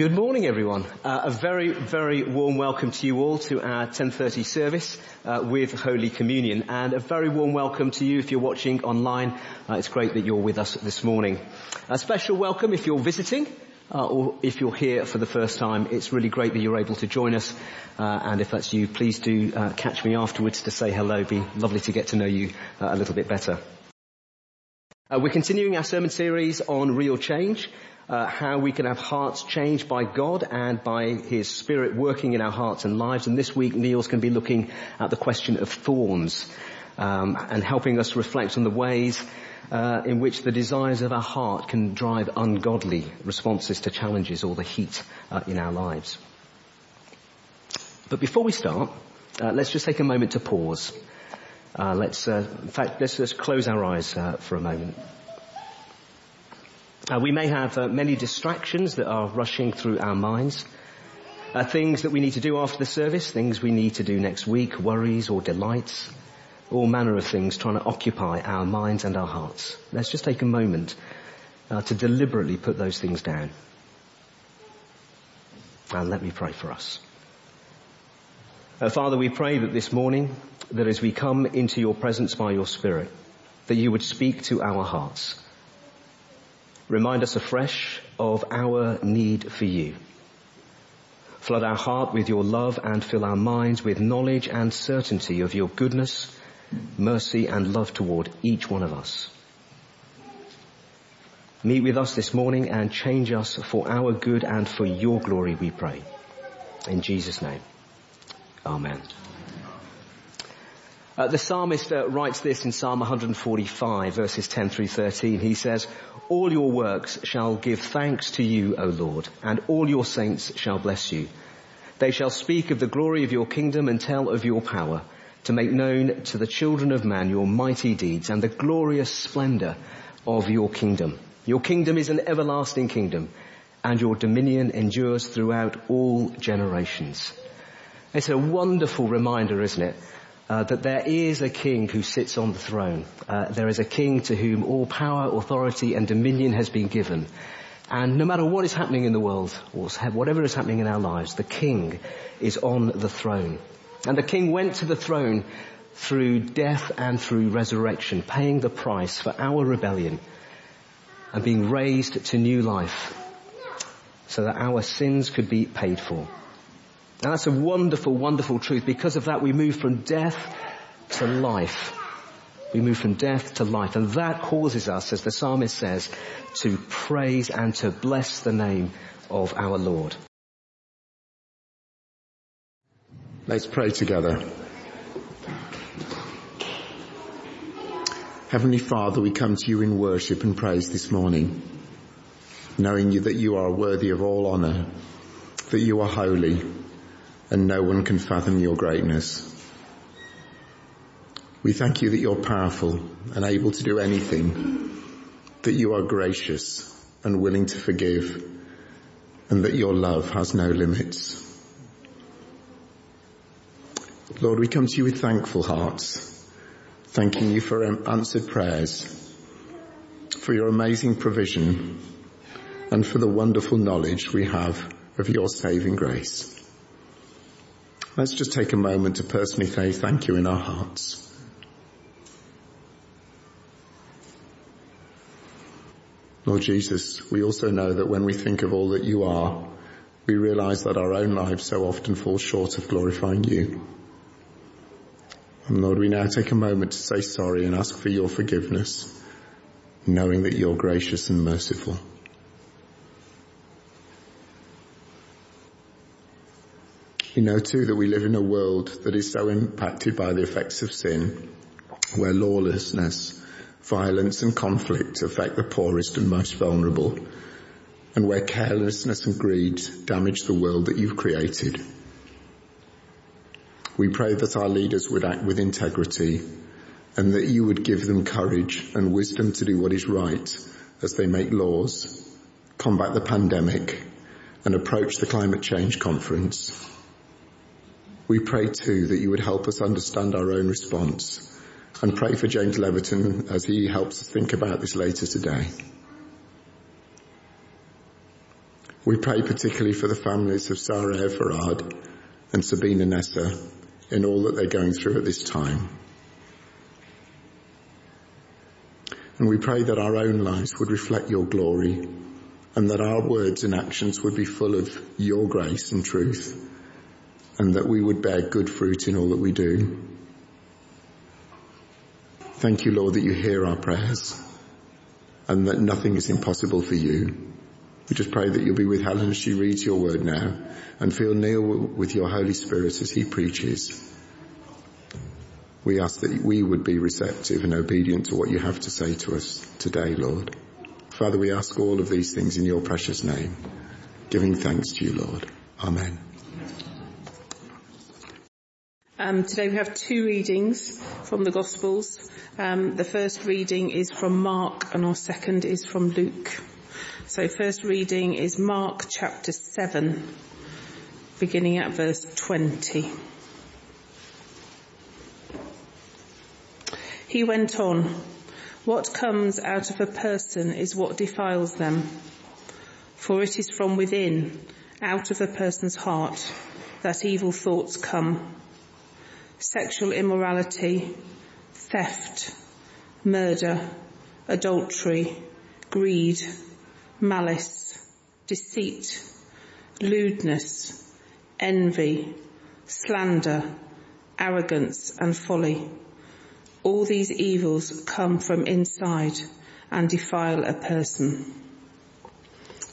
Good morning everyone. Uh, a very, very warm welcome to you all to our 10.30 service uh, with Holy Communion and a very warm welcome to you if you're watching online. Uh, it's great that you're with us this morning. A special welcome if you're visiting uh, or if you're here for the first time. It's really great that you're able to join us uh, and if that's you, please do uh, catch me afterwards to say hello. It'd be lovely to get to know you a little bit better. we're continuing our sermon series on real change uh, how we can have hearts changed by God and by His Spirit working in our hearts and lives. And this week, Neil's going to be looking at the question of thorns um, and helping us reflect on the ways uh, in which the desires of our heart can drive ungodly responses to challenges or the heat uh, in our lives. But before we start, uh, let's just take a moment to pause. Uh, let's, uh, in fact, let's just close our eyes for a moment. Uh, we may have uh, many distractions that are rushing through our minds. Uh, things that we need to do after the service, things we need to do next week, worries or delights, all manner of things trying to occupy our minds and our hearts. Let's just take a moment uh, to deliberately put those things down. And let me pray for us. Uh, Father, we pray that this morning, that as we come into your presence by your Spirit, that you would speak to our hearts Remind us afresh of our need for you. Flood our heart with your love and fill our minds with knowledge and certainty of your goodness, mercy and love toward each one of us. Meet with us this morning and change us for our good and for your glory we pray. In Jesus name. Amen. Uh, the psalmist uh, writes this in Psalm 145 verses 10 through 13. He says, All your works shall give thanks to you, O Lord, and all your saints shall bless you. They shall speak of the glory of your kingdom and tell of your power, to make known to the children of man your mighty deeds and the glorious splendor of your kingdom. Your kingdom is an everlasting kingdom, and your dominion endures throughout all generations. It's a wonderful reminder, isn't it, uh, that there is a king who sits on the throne. Uh, there is a king to whom all power, authority and dominion has been given. And no matter what is happening in the world, or whatever is happening in our lives, the king is on the throne. And the king went to the throne through death and through resurrection, paying the price for our rebellion and being raised to new life so that our sins could be paid for. And that's a wonderful, wonderful truth. Because of that, we move from death to life. We move from death to life. And that causes us, as the psalmist says, to praise and to bless the name of our Lord. Let's pray together. Heavenly Father, we come to you in worship and praise this morning, knowing you that you are worthy of all honour, that you are holy, and no one can fathom your greatness. We thank you that you're powerful and able to do anything, that you are gracious and willing to forgive, and that your love has no limits. Lord, we come to you with thankful hearts, thanking you for um, answered prayers, for your amazing provision, and for the wonderful knowledge we have of your saving grace. Let's just take a moment to personally say thank you in our hearts. Lord Jesus, we also know that when we think of all that you are, we realize that our own lives so often fall short of glorifying you. And Lord, we now take a moment to say sorry and ask for your forgiveness, knowing that you're gracious and merciful. We know too that we live in a world that is so impacted by the effects of sin, where lawlessness, violence and conflict affect the poorest and most vulnerable, and where carelessness and greed damage the world that you've created. We pray that our leaders would act with integrity and that you would give them courage and wisdom to do what is right as they make laws, combat the pandemic and approach the climate change conference. We pray too that you would help us understand our own response and pray for James Leverton as he helps us think about this later today. We pray particularly for the families of Sarah Everard and Sabina Nessa in all that they're going through at this time. And we pray that our own lives would reflect your glory and that our words and actions would be full of your grace and truth and that we would bear good fruit in all that we do. Thank you, Lord, that you hear our prayers and that nothing is impossible for you. We just pray that you'll be with Helen as she reads your word now and feel Neil with your Holy Spirit as he preaches. We ask that we would be receptive and obedient to what you have to say to us today, Lord. Father, we ask all of these things in your precious name, giving thanks to you, Lord. Amen. Um, today we have two readings from the Gospels. Um, the first reading is from Mark and our second is from Luke. So first reading is Mark chapter 7, beginning at verse 20. He went on, what comes out of a person is what defiles them. For it is from within, out of a person's heart, that evil thoughts come. Sexual immorality, theft, murder, adultery, greed, malice, deceit, lewdness, envy, slander, arrogance and folly. All these evils come from inside and defile a person.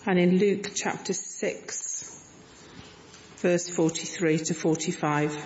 And in Luke chapter 6, verse 43 to 45.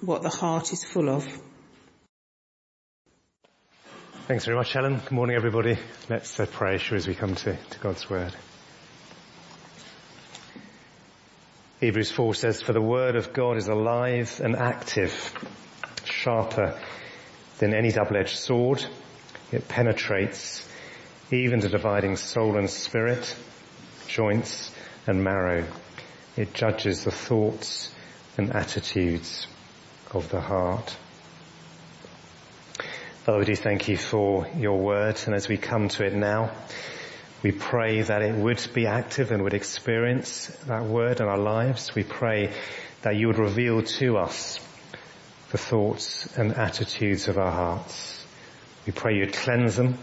what the heart is full of. Thanks very much, Helen. Good morning, everybody. Let's uh, pray as we come to, to God's Word. Hebrews 4 says, For the Word of God is alive and active, sharper than any double-edged sword. It penetrates even to dividing soul and spirit, joints and marrow. It judges the thoughts and attitudes of the heart. Father, we do thank you for your word, and as we come to it now, we pray that it would be active and would experience that word in our lives. We pray that you would reveal to us the thoughts and attitudes of our hearts. We pray you'd cleanse them.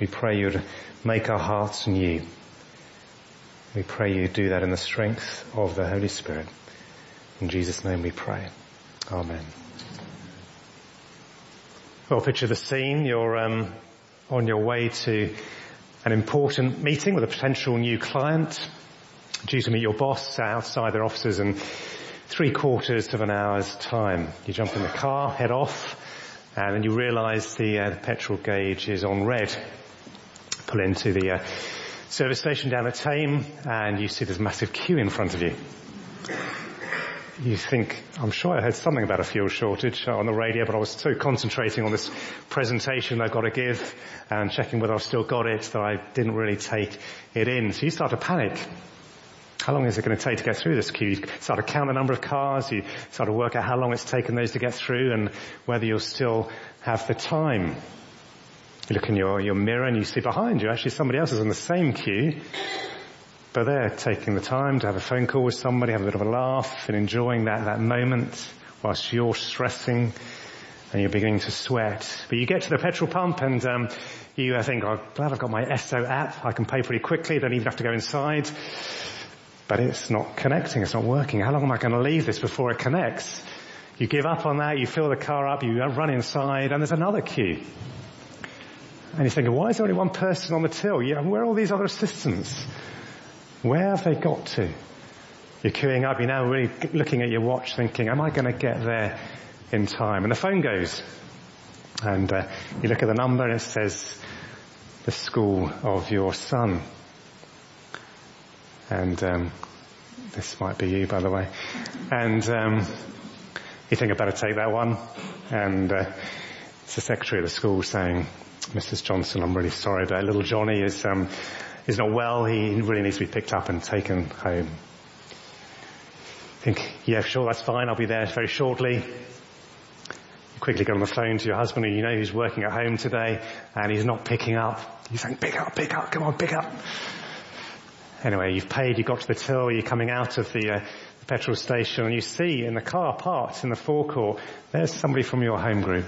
We pray you'd make our hearts new. We pray you do that in the strength of the Holy Spirit. In Jesus' name we pray. Amen. Well, picture the scene. You're um, on your way to an important meeting with a potential new client, due to meet your boss outside their offices in three quarters of an hour's time. You jump in the car, head off, and then you realise the, uh, the, petrol gauge is on red. Pull into the uh, service station down at Thame, and you see this massive queue in front of you you think, I'm sure I heard something about a fuel shortage on the radio, but I was so concentrating on this presentation I've got to give and checking whether I've still got it that I didn't really take it in. So you start to panic. How long is it going to take to get through this queue? You start to count the number of cars, you start to work out how long it's taken those to get through and whether you'll still have the time. You look in your, your mirror and you see behind you actually somebody else is in the same queue but they're taking the time to have a phone call with somebody, have a bit of a laugh and enjoying that, that moment whilst you're stressing and you're beginning to sweat. But you get to the petrol pump and um, you think, I'm glad I've got my Esso app. I can pay pretty quickly. Don't even have to go inside. But it's not connecting. It's not working. How long am I going to leave this before it connects? You give up on that. You fill the car up. You run inside and there's another queue. And you're thinking, why is there only one person on the till? Yeah, where are all these other assistants? Where have they got to? You're queuing up, you're now really looking at your watch thinking, am I going to get there in time? And the phone goes. And uh, you look at the number and it says, the school of your son. And um, this might be you, by the way. And um, you think I better take that one. And uh, it's the secretary of the school saying, Mrs. Johnson, I'm really sorry, but little Johnny is um, is not well. He really needs to be picked up and taken home. I think, yeah, sure, that's fine. I'll be there very shortly. You quickly get on the phone to your husband who you know who's working at home today and he's not picking up. You're saying, pick up, pick up, come on, pick up. Anyway, you've paid, you got to the till, you're coming out of the, uh, the petrol station and you see in the car parked in the forecourt, there's somebody from your home group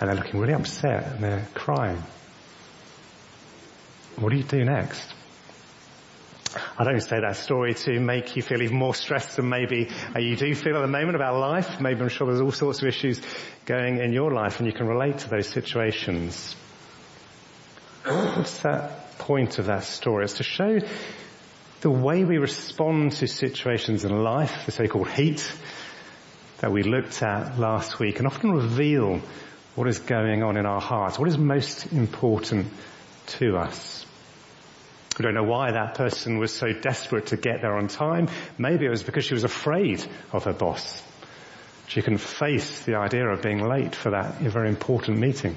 and they're looking really upset and they're crying. What do you do next? I don't say that story to make you feel even more stressed than maybe uh, you do feel at the moment about life. Maybe I'm sure there's all sorts of issues going in your life and you can relate to those situations. What's that point of that story? It's to show the way we respond to situations in life, the so-called heat that we looked at last week, and often reveal what is going on in our hearts, what is most important to us. We don't know why that person was so desperate to get there on time. Maybe it was because she was afraid of her boss. She couldn't face the idea of being late for that very important meeting.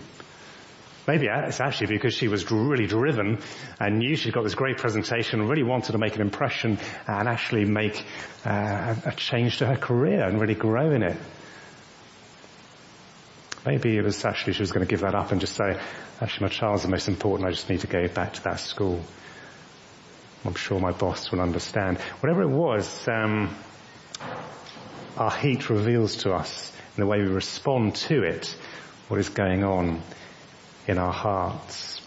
Maybe it's actually because she was really driven and knew she'd got this great presentation and really wanted to make an impression and actually make uh, a change to her career and really grow in it. Maybe it was actually she was going to give that up and just say, actually my child's the most important, I just need to go back to that school. I'm sure my boss will understand. Whatever it was, um, our heat reveals to us in the way we respond to it what is going on in our hearts.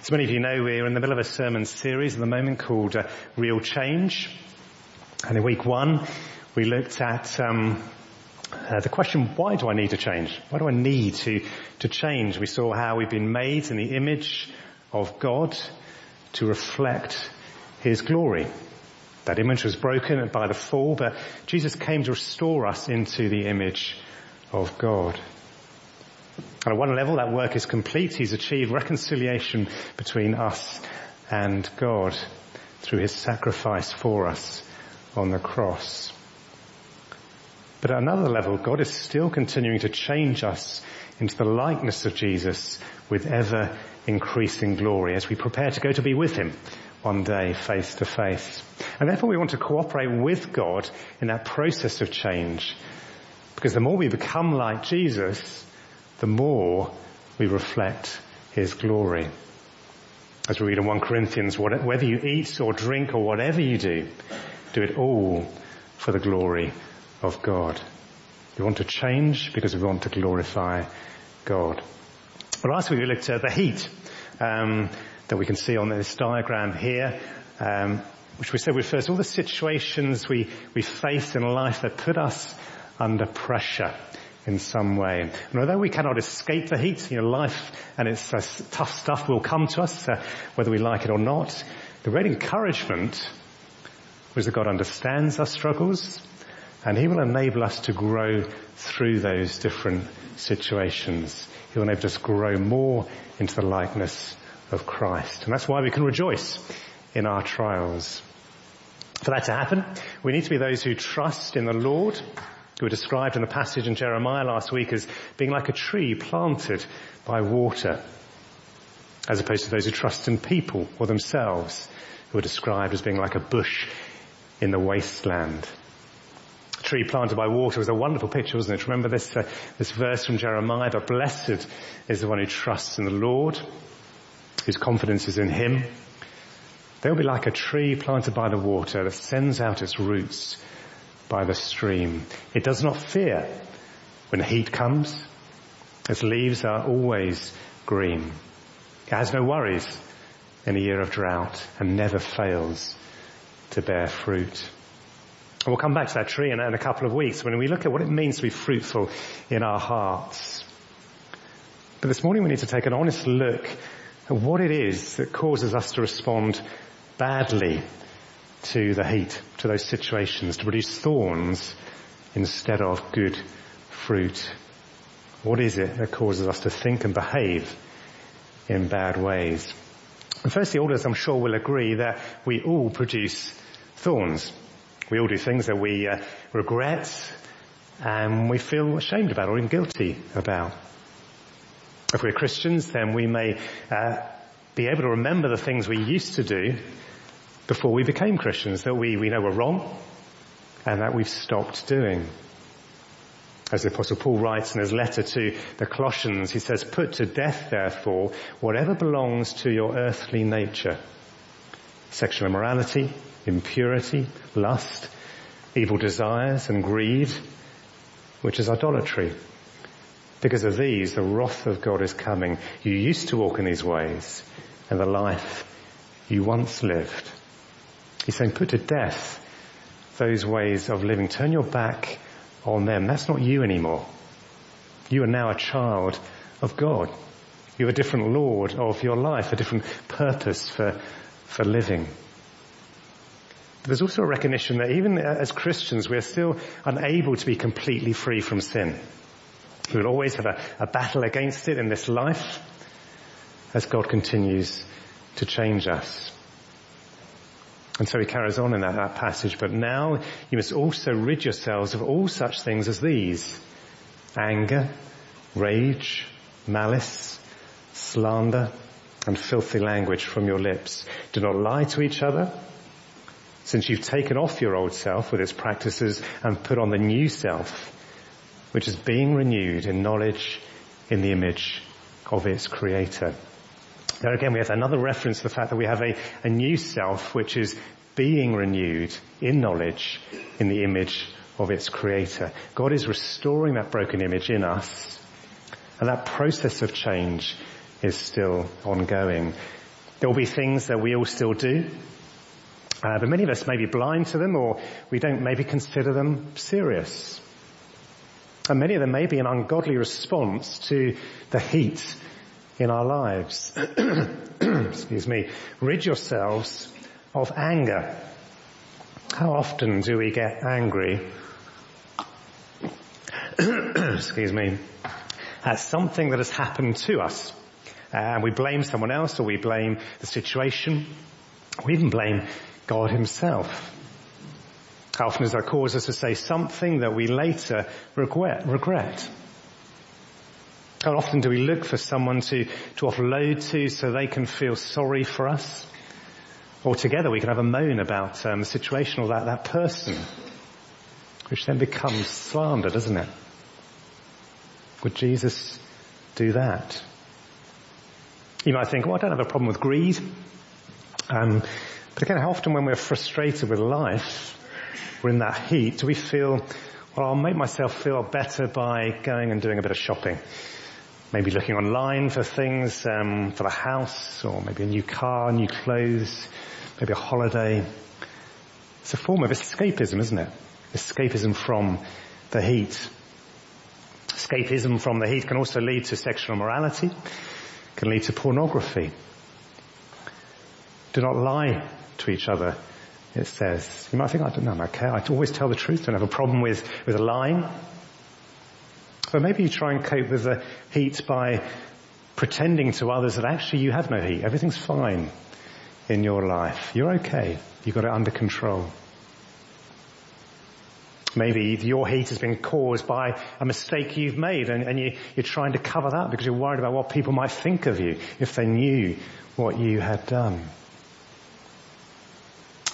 As many of you know, we're in the middle of a sermon series at the moment called uh, Real Change. And in week one, we looked at um, uh, the question, why do I need to change? Why do I need to, to change? We saw how we've been made in the image of God to reflect his glory. That image was broken by the fall, but Jesus came to restore us into the image of God. At one level, that work is complete. He's achieved reconciliation between us and God through his sacrifice for us on the cross. But at another level, God is still continuing to change us into the likeness of Jesus with ever increasing glory as we prepare to go to be with him one day face to face. And therefore we want to cooperate with God in that process of change. Because the more we become like Jesus, the more we reflect his glory. As we read in 1 Corinthians, whether you eat or drink or whatever you do, do it all for the glory of God. We want to change because we want to glorify God. Well, last week we looked at the heat. Um, that we can see on this diagram here, um, which we said refers to all the situations we, we face in life that put us under pressure in some way. And although we cannot escape the heat, you know, life and its uh, tough stuff will come to us, uh, whether we like it or not. The great encouragement was that God understands our struggles and He will enable us to grow through those different situations. He will enable us to grow more into the likeness of Christ. And that's why we can rejoice in our trials. For that to happen, we need to be those who trust in the Lord, who are described in the passage in Jeremiah last week as being like a tree planted by water, as opposed to those who trust in people or themselves, who are described as being like a bush in the wasteland. A tree planted by water was a wonderful picture, wasn't it? Remember this, uh, this verse from Jeremiah, but blessed is the one who trusts in the Lord, whose confidence is in Him. They'll be like a tree planted by the water that sends out its roots by the stream. It does not fear when heat comes. Its leaves are always green. It has no worries in a year of drought and never fails to bear fruit. And we'll come back to that tree in, in a couple of weeks when we look at what it means to be fruitful in our hearts. But this morning we need to take an honest look what it is that causes us to respond badly to the heat, to those situations, to produce thorns instead of good fruit. What is it that causes us to think and behave in bad ways. And firstly, all of us I'm sure will agree that we all produce thorns. We all do things that we uh, regret and we feel ashamed about or even guilty about. If we're Christians, then we may uh, be able to remember the things we used to do before we became Christians that we, we know were wrong and that we've stopped doing. As the apostle Paul writes in his letter to the Colossians, he says, put to death therefore whatever belongs to your earthly nature. Sexual immorality, impurity, lust, evil desires and greed, which is idolatry. Because of these, the wrath of God is coming. You used to walk in these ways and the life you once lived. He's saying put to death those ways of living. Turn your back on them. That's not you anymore. You are now a child of God. You have a different Lord of your life, a different purpose for, for living. But there's also a recognition that even as Christians, we're still unable to be completely free from sin. We will always have a, a battle against it in this life as God continues to change us. And so he carries on in that, that, passage, but now you must also rid yourselves of all such things as these. Anger, rage, malice, slander, and filthy language from your lips. Do not lie to each other, since you've taken off your old self with its practices and put on the new self, which is being renewed in knowledge in the image of its creator. There again, we have another reference to the fact that we have a, a new self which is being renewed in knowledge in the image of its creator. God is restoring that broken image in us and that process of change is still ongoing. There will be things that we all still do, uh, but many of us may be blind to them or we don't maybe consider them serious. And many of them may be an ungodly response to the heat in our lives. Excuse me. Rid yourselves of anger. How often do we get angry? Excuse me. At something that has happened to us. And we blame someone else or we blame the situation. We even blame God himself. How often does that cause us to say something that we later regret? regret? How often do we look for someone to, to offload to so they can feel sorry for us? Or together we can have a moan about um, the situation or that, that person, which then becomes slander, doesn't it? Would Jesus do that? You might think, well, I don't have a problem with greed. Um, but again, how often when we're frustrated with life, we're in that heat, do we feel, well, I'll make myself feel better by going and doing a bit of shopping maybe looking online for things um, for the house, or maybe a new car, new clothes, maybe a holiday. It's a form of escapism, isn't it? Escapism from the heat. Escapism from the heat can also lead to sexual immorality, can lead to pornography. Do not lie to each other, it says. You might think, I don't know, I'm okay. I always tell the truth. Don't have a problem with, with lying. But maybe you try and cope with the heat by pretending to others that actually you have no heat. Everything's fine in your life. You're okay. You've got it under control. Maybe your heat has been caused by a mistake you've made and, and you, you're trying to cover that because you're worried about what people might think of you if they knew what you had done.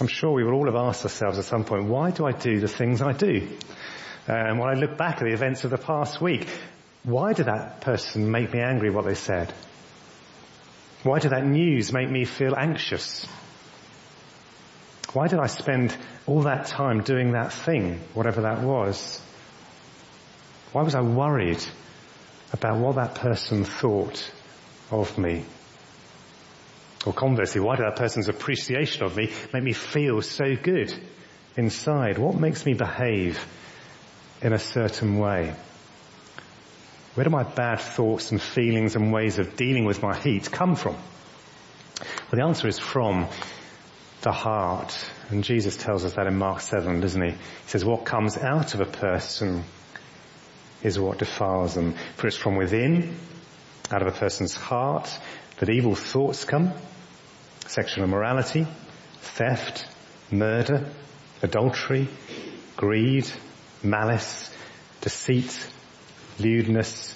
I'm sure we will all have asked ourselves at some point, why do I do the things I do? Um, when I look back at the events of the past week, why did that person make me angry what they said? Why did that news make me feel anxious? Why did I spend all that time doing that thing, whatever that was? Why was I worried about what that person thought of me? Or conversely, why did that person's appreciation of me make me feel so good inside? What makes me behave in a certain way? Where do my bad thoughts and feelings and ways of dealing with my heat come from? Well, the answer is from the heart. And Jesus tells us that in Mark 7, doesn't he? He says, what comes out of a person is what defiles them. For it's from within, out of a person's heart, that evil thoughts come, sexual immorality, theft, murder, adultery, greed, malice, deceit, lewdness,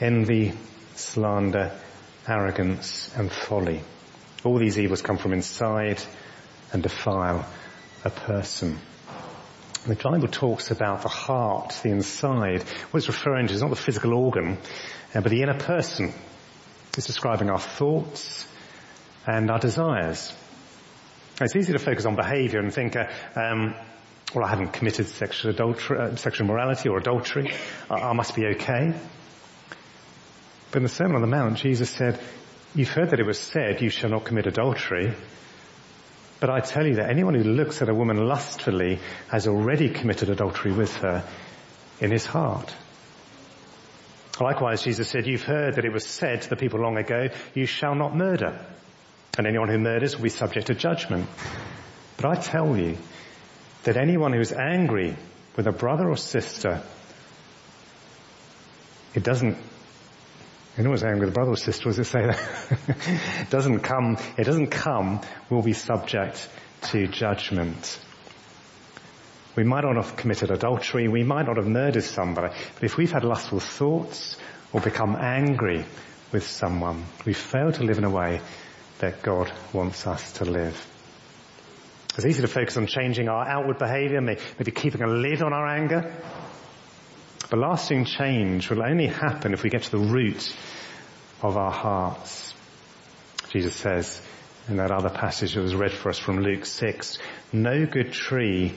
envy, slander, arrogance and folly. All these evils come from inside and defile a person. The Bible talks about the heart, the inside. What it's referring to is not the physical organ, uh, but the inner person. It's describing our thoughts and our desires. It's easy to focus on behaviour and think, uh, um, well, I haven't committed sexual adultery, uh, sexual morality or adultery. I, I must be okay. But in the Sermon on the Mount, Jesus said, you've heard that it was said, you shall not commit adultery. But I tell you that anyone who looks at a woman lustfully has already committed adultery with her in his heart. Likewise, Jesus said, you've heard that it was said to the people long ago, you shall not murder. And anyone who murders will be subject to judgment. But I tell you that anyone who is angry with a brother or sister, it doesn't Anyone who's angry with a brother or sister, does it say that? it doesn't come, it doesn't come, will be subject to judgment. We might not have committed adultery, we might not have murdered somebody, but if we've had lustful thoughts or become angry with someone, we fail to live in a way that God wants us to live. It's easy to focus on changing our outward behavior, maybe keeping a lid on our anger. But lasting change will only happen if we get to the root of our hearts. Jesus says in that other passage that was read for us from Luke 6, no good tree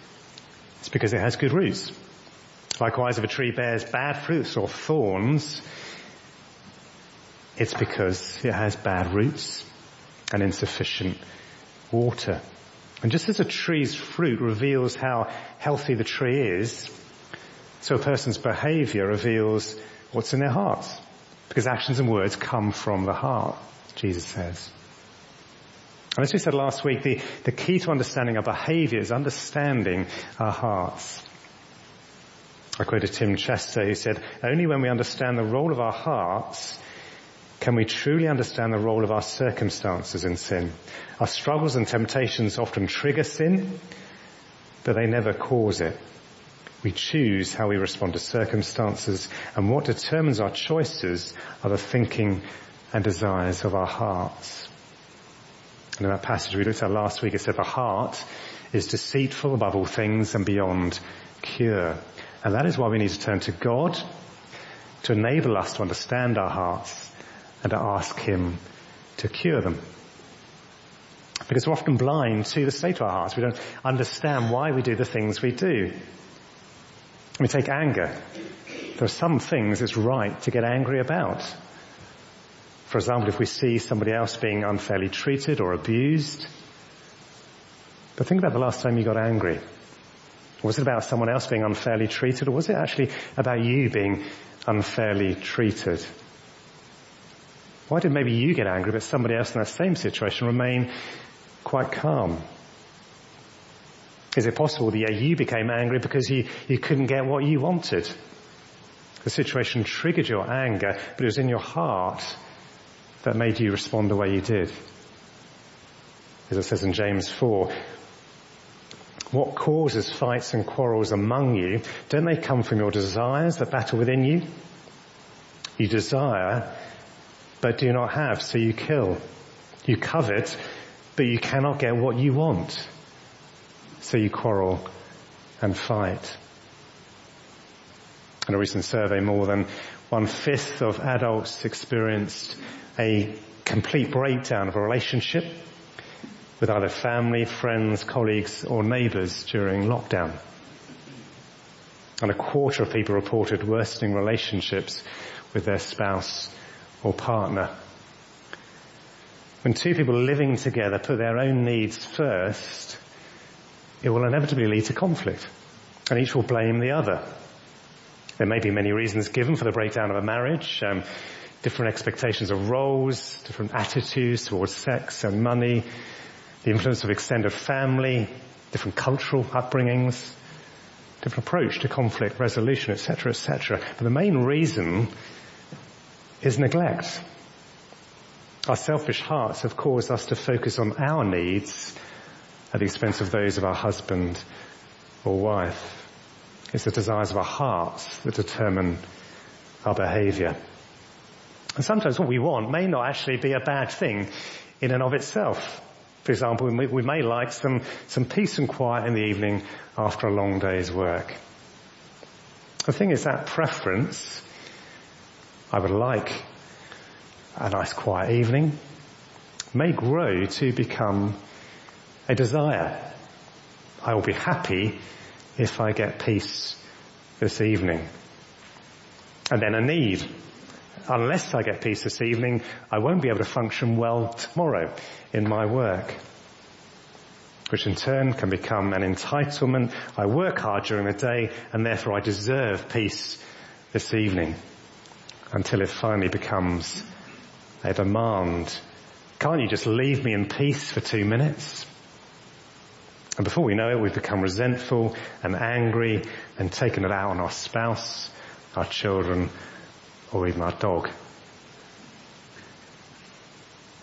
it's because it has good roots. Likewise, if a tree bears bad fruits or thorns, it's because it has bad roots and insufficient water. And just as a tree's fruit reveals how healthy the tree is, so a person's behavior reveals what's in their hearts. Because actions and words come from the heart, Jesus says. And as we said last week, the, the key to understanding our behavior is understanding our hearts. I quoted Tim Chester who said, only when we understand the role of our hearts can we truly understand the role of our circumstances in sin. Our struggles and temptations often trigger sin, but they never cause it. We choose how we respond to circumstances and what determines our choices are the thinking and desires of our hearts. And in that passage we looked at last week, it said the heart is deceitful above all things and beyond cure. And that is why we need to turn to God to enable us to understand our hearts and to ask Him to cure them. Because we're often blind to the state of our hearts. We don't understand why we do the things we do. We take anger. There are some things it's right to get angry about. For example, if we see somebody else being unfairly treated or abused. But think about the last time you got angry. Was it about someone else being unfairly treated or was it actually about you being unfairly treated? Why did maybe you get angry but somebody else in that same situation remain quite calm? Is it possible that yeah, you became angry because you, you couldn't get what you wanted? The situation triggered your anger, but it was in your heart that made you respond the way you did. As it says in James 4, what causes fights and quarrels among you? Don't they come from your desires that battle within you? You desire, but do not have, so you kill. You covet, but you cannot get what you want so you quarrel and fight. In a recent survey, more than one fifth of adults experienced a complete breakdown of a relationship with either family, friends, colleagues or neighbours during lockdown. And a quarter of people reported worsening relationships with their spouse or partner. When two people living together put their own needs first, it will inevitably lead to conflict and each will blame the other. There may be many reasons given for the breakdown of a marriage, um, different expectations of roles, different attitudes towards sex and money, the influence of extended family, different cultural upbringings, different approach to conflict resolution, etc., etc. But the main reason is neglect. Our selfish hearts have caused us to focus on our needs at the expense of those of our husband or wife. It's the desires of our hearts that determine our behavior. And sometimes what we want may not actually be a bad thing in and of itself. For example, we may like some, some peace and quiet in the evening after a long day's work. The thing is that preference, I would like a nice quiet evening, may grow to become a desire. I will be happy if I get peace this evening. And then a need. Unless I get peace this evening, I won't be able to function well tomorrow in my work. Which in turn can become an entitlement. I work hard during the day and therefore I deserve peace this evening. Until it finally becomes a demand. Can't you just leave me in peace for two minutes? And before we know it, we've become resentful and angry and taken it out on our spouse, our children, or even our dog.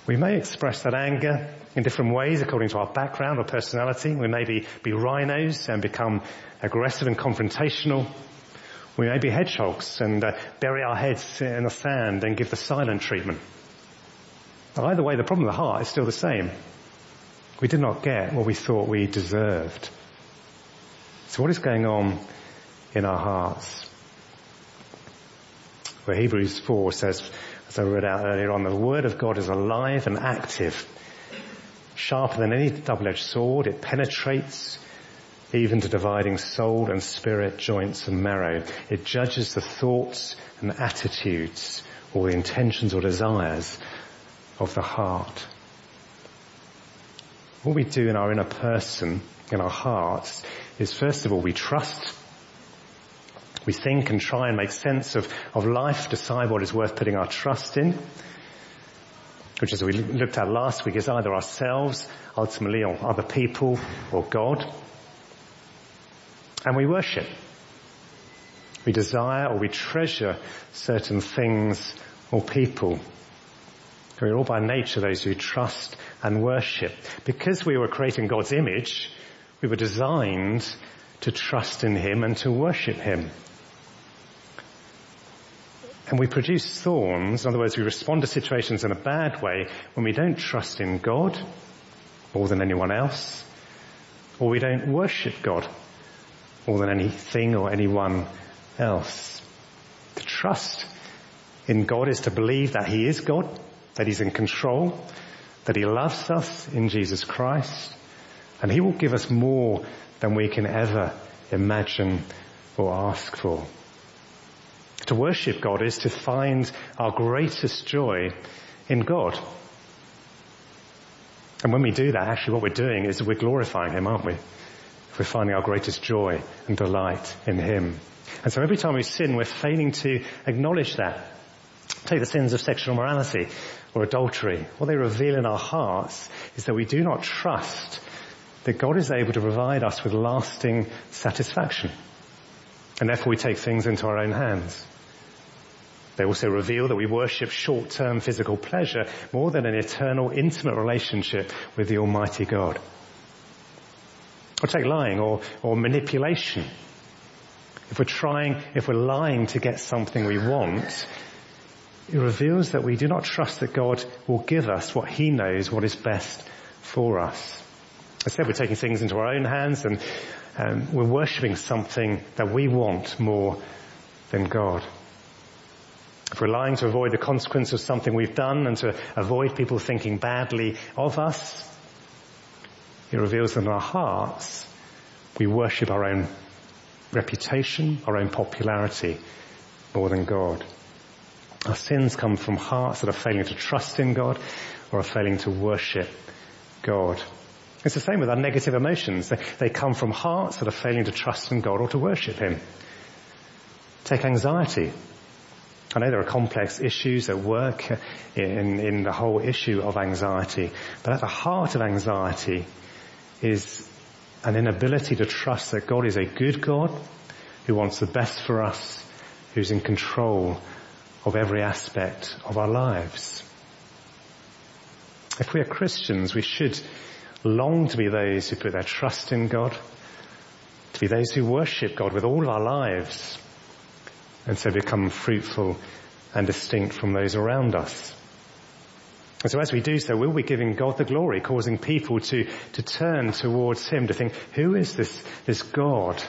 We may express that anger in different ways according to our background or personality. We may be, be rhinos and become aggressive and confrontational. We may be hedgehogs and uh, bury our heads in the sand and give the silent treatment. But either way, the problem of the heart is still the same. We did not get what we thought we deserved. So what is going on in our hearts? Where Hebrews 4 says, as I read out earlier on, the word of God is alive and active, sharper than any double-edged sword. It penetrates even to dividing soul and spirit, joints and marrow. It judges the thoughts and attitudes or the intentions or desires of the heart. What we do in our inner person, in our hearts, is first of all we trust. We think and try and make sense of, of life, decide what is worth putting our trust in, which as we looked at last week is either ourselves, ultimately, or other people, or God. And we worship. We desire or we treasure certain things or people. We're all by nature those who trust and worship. Because we were created in God's image, we were designed to trust in Him and to worship Him. And we produce thorns, in other words, we respond to situations in a bad way when we don't trust in God more than anyone else, or we don't worship God more than anything or anyone else. To trust in God is to believe that He is God, that He's in control, that He loves us in Jesus Christ, and He will give us more than we can ever imagine or ask for. To worship God is to find our greatest joy in God. And when we do that, actually what we're doing is we're glorifying Him, aren't we? We're finding our greatest joy and delight in Him. And so every time we sin, we're failing to acknowledge that. Take the sins of sexual morality or adultery. What they reveal in our hearts is that we do not trust that God is able to provide us with lasting satisfaction. And therefore we take things into our own hands. They also reveal that we worship short-term physical pleasure more than an eternal intimate relationship with the Almighty God. Or take lying or, or manipulation. If we're trying, if we're lying to get something we want, it reveals that we do not trust that God will give us what He knows what is best for us. Instead, we're taking things into our own hands and um, we're worshipping something that we want more than God. If we're lying to avoid the consequence of something we've done and to avoid people thinking badly of us, it reveals that in our hearts we worship our own reputation, our own popularity more than God. Our sins come from hearts that are failing to trust in God or are failing to worship God. It's the same with our negative emotions. They, come from hearts that are failing to trust in God or to worship Him. Take anxiety. I know there are complex issues at work in, in the whole issue of anxiety, but at the heart of anxiety is an inability to trust that God is a good God who wants the best for us, who's in control of every aspect of our lives. If we are Christians, we should long to be those who put their trust in God, to be those who worship God with all our lives, and so become fruitful and distinct from those around us. And so as we do so, we'll be giving God the glory, causing people to, to turn towards Him, to think, who is this, this God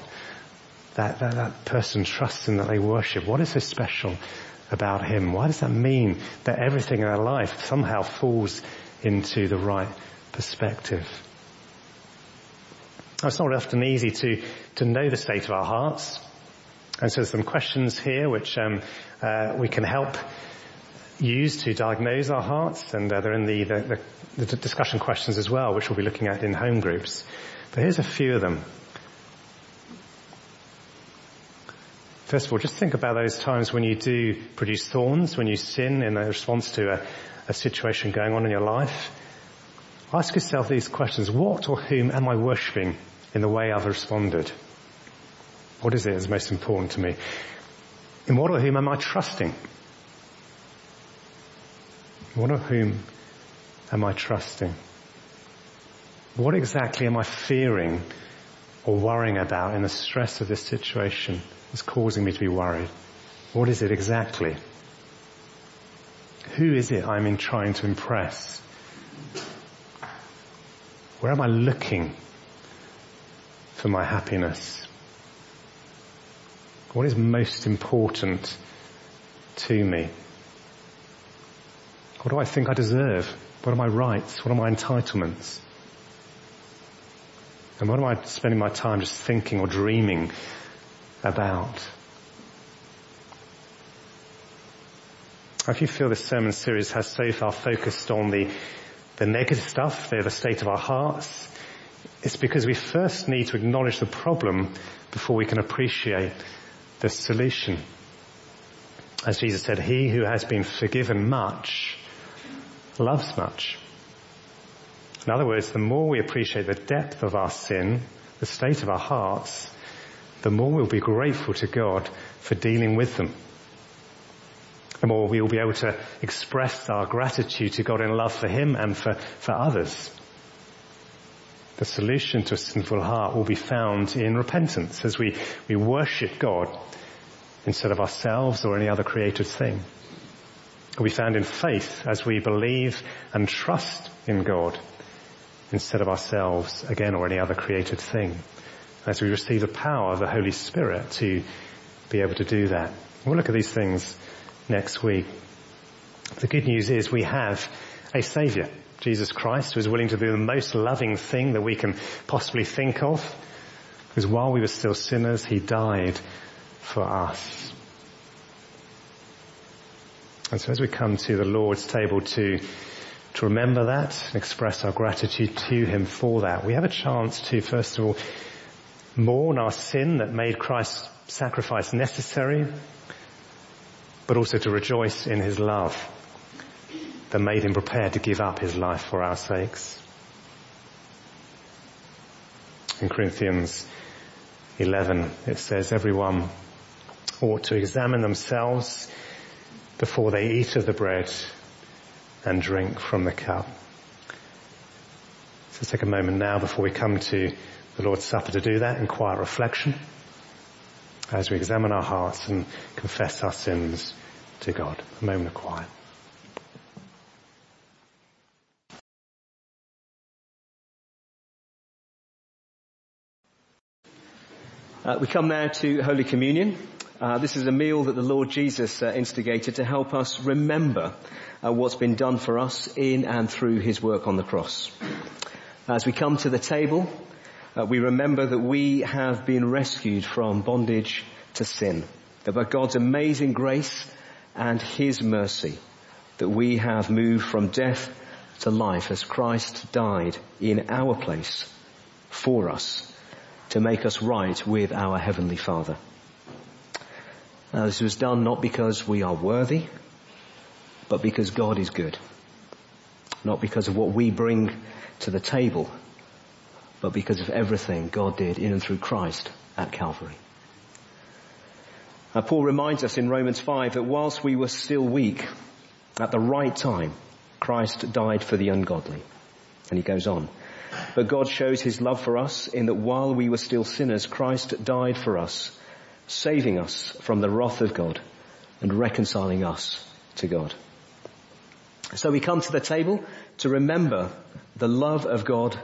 that, that, that person trusts in, that they worship? What is so special about Him? Why does that mean that everything in our life somehow falls into the right perspective? It's not often easy to, to know the state of our hearts. And so there's some questions here which um, uh, we can help use to diagnose our hearts, and uh, they're in the, the, the, discussion questions as well, which we'll be looking at in home groups. But here's a few of them. First of all, just think about those times when you do produce thorns, when you sin in response to a, a situation going on in your life. Ask yourself these questions. What or whom am I worshipping in the way I've responded? What is it that's most important to me? In what or whom am I trusting? What or whom am I trusting? What exactly am I fearing or worrying about in the stress of this situation is causing me to be worried? What is it exactly? Who is it I'm in trying to impress? Where am I looking for my happiness? What is most important to me? What do I think I deserve? What are my rights? What are my entitlements? And what am I spending my time just thinking or dreaming about? If you feel this sermon series has so far focused on the, the negative stuff, the state of our hearts, it's because we first need to acknowledge the problem before we can appreciate the solution. As Jesus said, he who has been forgiven much loves much. In other words, the more we appreciate the depth of our sin, the state of our hearts, the more we'll be grateful to God for dealing with them. The more we will be able to express our gratitude to God in love for Him and for, for others. The solution to a sinful heart will be found in repentance as we, we worship God instead of ourselves or any other created thing. It will be found in faith as we believe and trust in God instead of ourselves again or any other created thing. As we receive the power of the Holy Spirit to be able to do that. We'll look at these things next week. The good news is we have a Saviour. Jesus Christ, who is willing to do the most loving thing that we can possibly think of, because while we were still sinners, He died for us. And so as we come to the Lord's table to, to remember that and express our gratitude to Him for that, we have a chance to, first of all, mourn our sin that made Christ's sacrifice necessary, but also to rejoice in His love that made him prepared to give up his life for our sakes. In Corinthians 11 it says everyone ought to examine themselves before they eat of the bread and drink from the cup. So let's take a moment now before we come to the Lord's Supper to do that in quiet reflection as we examine our hearts and confess our sins to God. A moment of quiet. Uh, we come now to Holy Communion. Uh, this is a meal that the Lord Jesus uh, instigated to help us remember uh, what's been done for us in and through his work on the cross. As we come to the table, uh, we remember that we have been rescued from bondage to sin. That by God's amazing grace and his mercy that we have moved from death to life as Christ died in our place for us to make us right with our Heavenly Father. Now this was done not because we are worthy, but because God is good. Not because of what we bring to the table, but because of everything God did in and through Christ at Calvary. Now Paul reminds us in Romans 5 that whilst we were still weak, at the right time, Christ died for the ungodly. And he goes on. But God shows his love for us in that while we were still sinners, Christ died for us, saving us from the wrath of God and reconciling us to God. So we come to the table to remember the love of God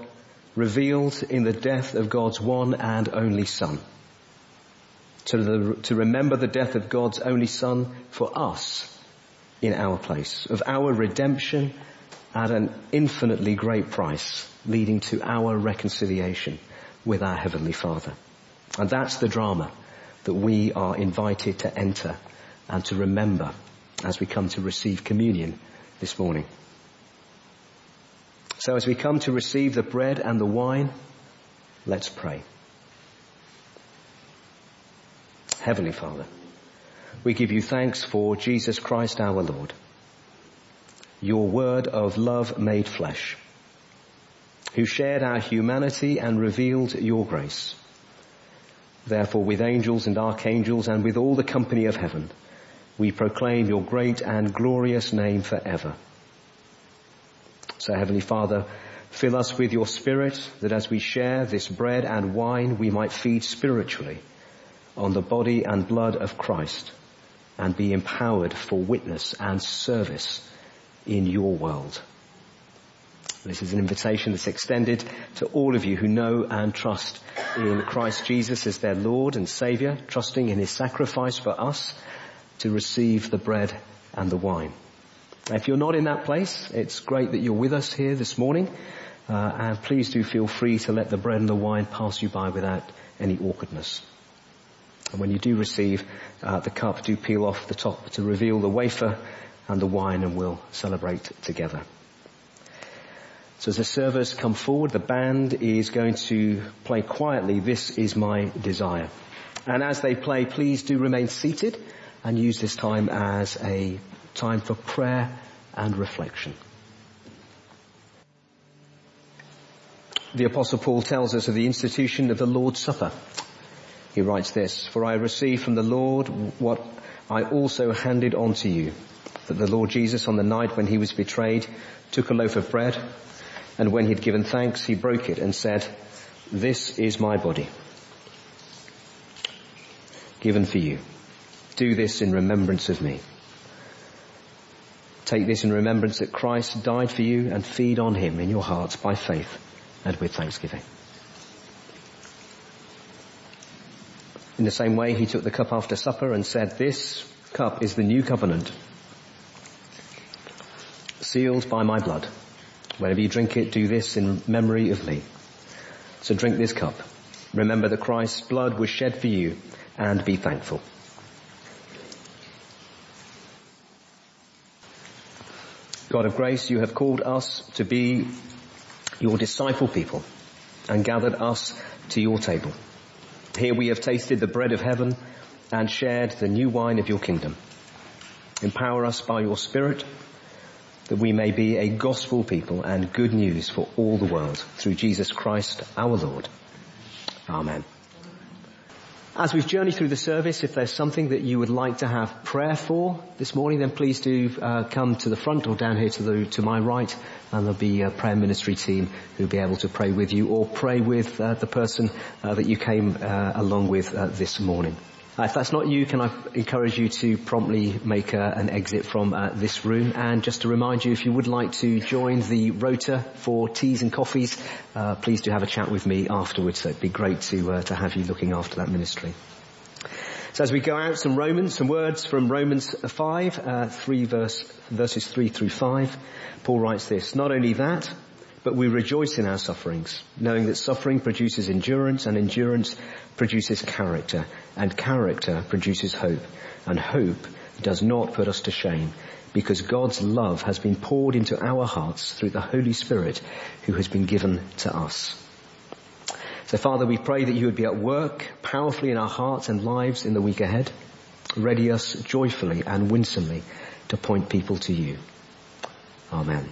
revealed in the death of God's one and only Son. To, the, to remember the death of God's only Son for us in our place, of our redemption at an infinitely great price, leading to our reconciliation with our Heavenly Father. And that's the drama that we are invited to enter and to remember as we come to receive communion this morning. So as we come to receive the bread and the wine, let's pray. Heavenly Father, we give you thanks for Jesus Christ our Lord, your word of love made flesh, who shared our humanity and revealed your grace. Therefore with angels and archangels and with all the company of heaven, we proclaim your great and glorious name forever. So Heavenly Father, fill us with your Spirit that as we share this bread and wine, we might feed spiritually on the body and blood of Christ and be empowered for witness and service in your world. This is an invitation that's extended to all of you who know and trust in Christ Jesus as their Lord and Saviour, trusting in His sacrifice for us to receive the bread and the wine. If you're not in that place, it's great that you're with us here this morning, uh, and please do feel free to let the bread and the wine pass you by without any awkwardness. And when you do receive uh, the cup, do peel off the top to reveal the wafer and the wine and we'll celebrate together. So as the servers come forward, the band is going to play quietly, This is my desire. And as they play, please do remain seated and use this time as a time for prayer and reflection. The apostle Paul tells us of the institution of the Lord's Supper he writes this, For I received from the Lord what I also handed on to you, that the Lord Jesus on the night when he was betrayed took a loaf of bread, and when he had given thanks, he broke it and said, This is my body, given for you. Do this in remembrance of me. Take this in remembrance that Christ died for you and feed on him in your hearts by faith and with thanksgiving. In the same way, he took the cup after supper and said, this cup is the new covenant, sealed by my blood. Whenever you drink it, do this in memory of me. So drink this cup. Remember that Christ's blood was shed for you and be thankful. God of grace, you have called us to be your disciple people and gathered us to your table. Here we have tasted the bread of heaven and shared the new wine of your kingdom. Empower us by your spirit that we may be a gospel people and good news for all the world through Jesus Christ our Lord. Amen. As we've journeyed through the service, if there's something that you would like to have prayer for this morning, then please do uh, come to the front or down here to the to my right, and there'll be a prayer ministry team who'll be able to pray with you or pray with uh, the person uh, that you came uh, along with uh, this morning. If that's not you, can I encourage you to promptly make uh, an exit from uh, this room? And just to remind you, if you would like to join the rota for teas and coffees, uh, please do have a chat with me afterwards. So it'd be great to uh, to have you looking after that ministry. So as we go out, some Romans, some words from Romans 5, uh, 3 verse, verses 3 through 5. Paul writes this, not only that, but we rejoice in our sufferings, knowing that suffering produces endurance and endurance produces character and character produces hope and hope does not put us to shame because God's love has been poured into our hearts through the Holy Spirit who has been given to us. So Father, we pray that you would be at work powerfully in our hearts and lives in the week ahead. Ready us joyfully and winsomely to point people to you. Amen.